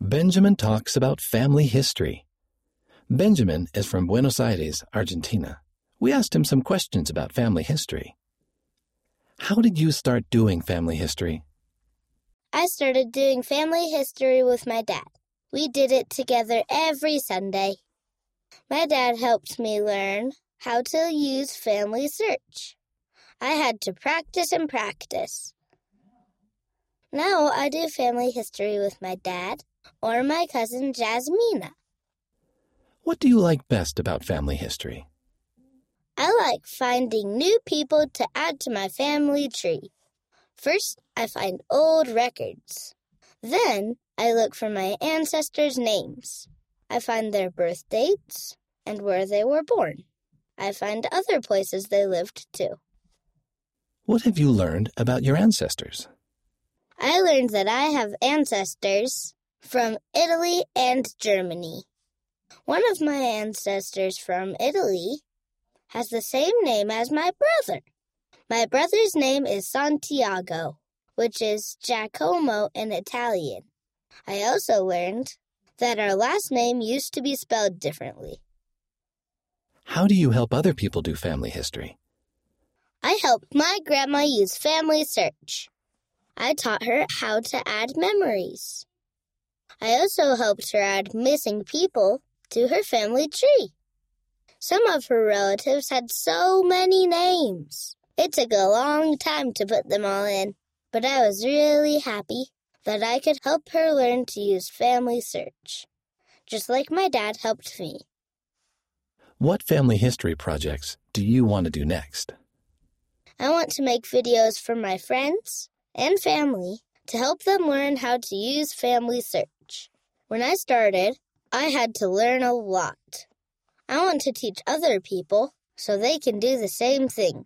Benjamin talks about family history. Benjamin is from Buenos Aires, Argentina. We asked him some questions about family history. How did you start doing family history? I started doing family history with my dad. We did it together every Sunday. My dad helped me learn how to use Family Search. I had to practice and practice. Now I do family history with my dad or my cousin Jasmina. What do you like best about family history? I like finding new people to add to my family tree. First, I find old records. Then, I look for my ancestors' names. I find their birth dates and where they were born. I find other places they lived too. What have you learned about your ancestors? I learned that I have ancestors from Italy and Germany. One of my ancestors from Italy has the same name as my brother. My brother's name is Santiago, which is Giacomo in Italian. I also learned that our last name used to be spelled differently. How do you help other people do family history? I helped my grandma use Family Search. I taught her how to add memories. I also helped her add missing people to her family tree. Some of her relatives had so many names. It took a long time to put them all in, but I was really happy that I could help her learn to use Family Search, just like my dad helped me. What family history projects do you want to do next? I want to make videos for my friends and family to help them learn how to use Family Search. When I started, I had to learn a lot. I want to teach other people so they can do the same thing.